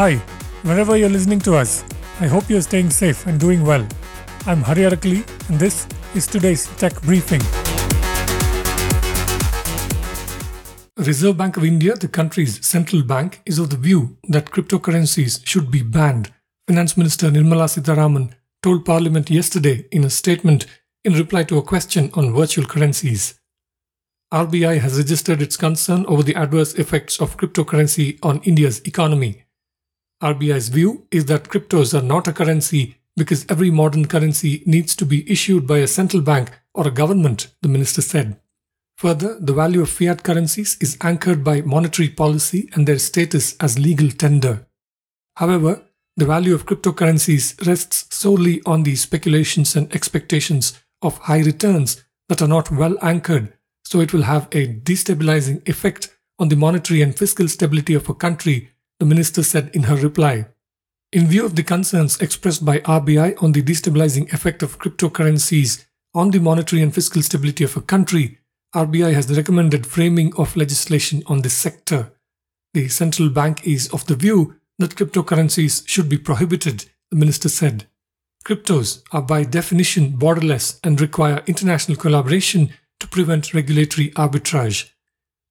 Hi, wherever you're listening to us, I hope you're staying safe and doing well. I'm Hari Arakali, and this is today's Tech Briefing. Reserve Bank of India, the country's central bank, is of the view that cryptocurrencies should be banned. Finance Minister Nirmala Sitharaman told Parliament yesterday in a statement in reply to a question on virtual currencies. RBI has registered its concern over the adverse effects of cryptocurrency on India's economy. RBI's view is that cryptos are not a currency because every modern currency needs to be issued by a central bank or a government, the minister said. Further, the value of fiat currencies is anchored by monetary policy and their status as legal tender. However, the value of cryptocurrencies rests solely on the speculations and expectations of high returns that are not well anchored, so it will have a destabilizing effect on the monetary and fiscal stability of a country the minister said in her reply. In view of the concerns expressed by RBI on the destabilizing effect of cryptocurrencies on the monetary and fiscal stability of a country, RBI has recommended framing of legislation on this sector. The central bank is of the view that cryptocurrencies should be prohibited, the minister said. Cryptos are by definition borderless and require international collaboration to prevent regulatory arbitrage.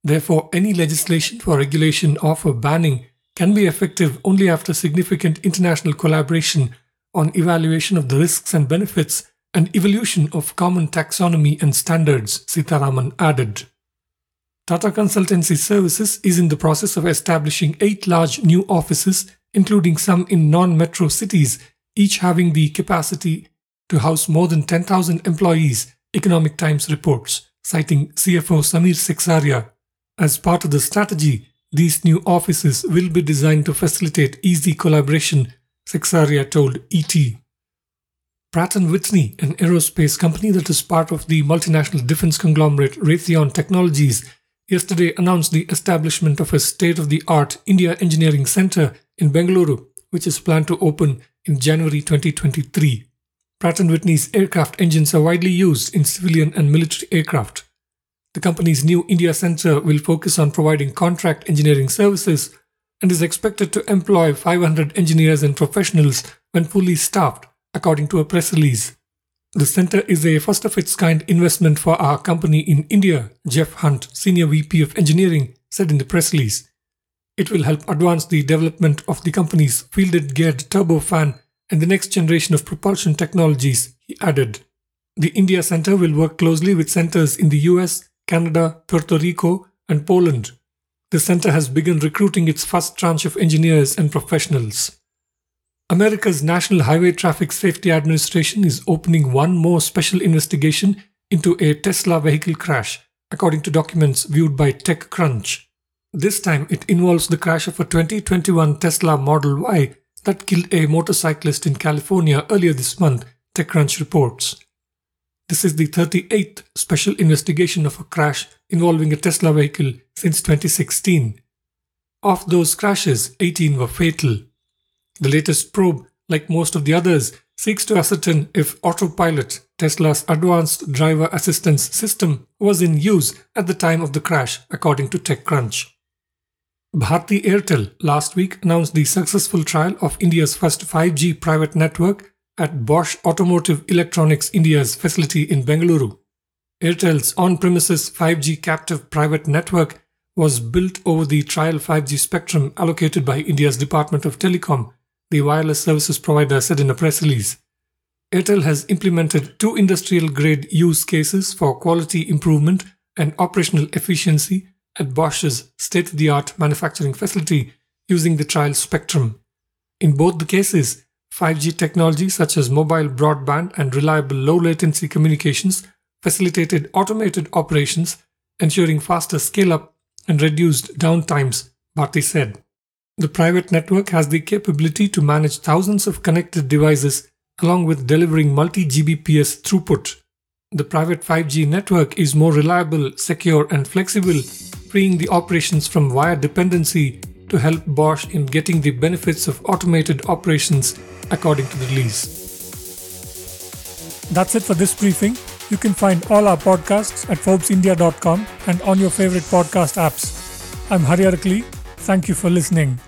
Therefore, any legislation for regulation or for banning can be effective only after significant international collaboration on evaluation of the risks and benefits and evolution of common taxonomy and standards, Sitharaman added. Tata Consultancy Services is in the process of establishing eight large new offices, including some in non metro cities, each having the capacity to house more than 10,000 employees, Economic Times reports, citing CFO Samir Seksaria. As part of the strategy, these new offices will be designed to facilitate easy collaboration, Seksaria told ET. Pratt & Whitney, an aerospace company that is part of the multinational defense conglomerate Raytheon Technologies, yesterday announced the establishment of a state-of-the-art India Engineering Center in Bengaluru, which is planned to open in January 2023. Pratt & Whitney's aircraft engines are widely used in civilian and military aircraft. The company's new India Center will focus on providing contract engineering services and is expected to employ 500 engineers and professionals when fully staffed, according to a press release. The center is a first of its kind investment for our company in India, Jeff Hunt, Senior VP of Engineering, said in the press release. It will help advance the development of the company's fielded geared turbofan and the next generation of propulsion technologies, he added. The India Center will work closely with centers in the US, Canada, Puerto Rico, and Poland. The center has begun recruiting its first tranche of engineers and professionals. America's National Highway Traffic Safety Administration is opening one more special investigation into a Tesla vehicle crash, according to documents viewed by TechCrunch. This time it involves the crash of a 2021 Tesla Model Y that killed a motorcyclist in California earlier this month, TechCrunch reports. This is the 38th special investigation of a crash involving a Tesla vehicle since 2016. Of those crashes, 18 were fatal. The latest probe, like most of the others, seeks to ascertain if Autopilot, Tesla's advanced driver assistance system, was in use at the time of the crash, according to TechCrunch. Bharti Airtel last week announced the successful trial of India's first 5G private network at Bosch Automotive Electronics India's facility in Bengaluru. Airtel's on premises 5G captive private network was built over the trial 5G spectrum allocated by India's Department of Telecom, the wireless services provider said in a press release. Airtel has implemented two industrial grade use cases for quality improvement and operational efficiency at Bosch's state of the art manufacturing facility using the trial spectrum. In both the cases, 5G technology such as mobile broadband and reliable low latency communications facilitated automated operations, ensuring faster scale up and reduced downtimes, Bharti said. The private network has the capability to manage thousands of connected devices along with delivering multi Gbps throughput. The private 5G network is more reliable, secure, and flexible, freeing the operations from wire dependency to help Bosch in getting the benefits of automated operations according to the release. That's it for this briefing. You can find all our podcasts at ForbesIndia.com and on your favorite podcast apps. I'm Hari Arakali. Thank you for listening.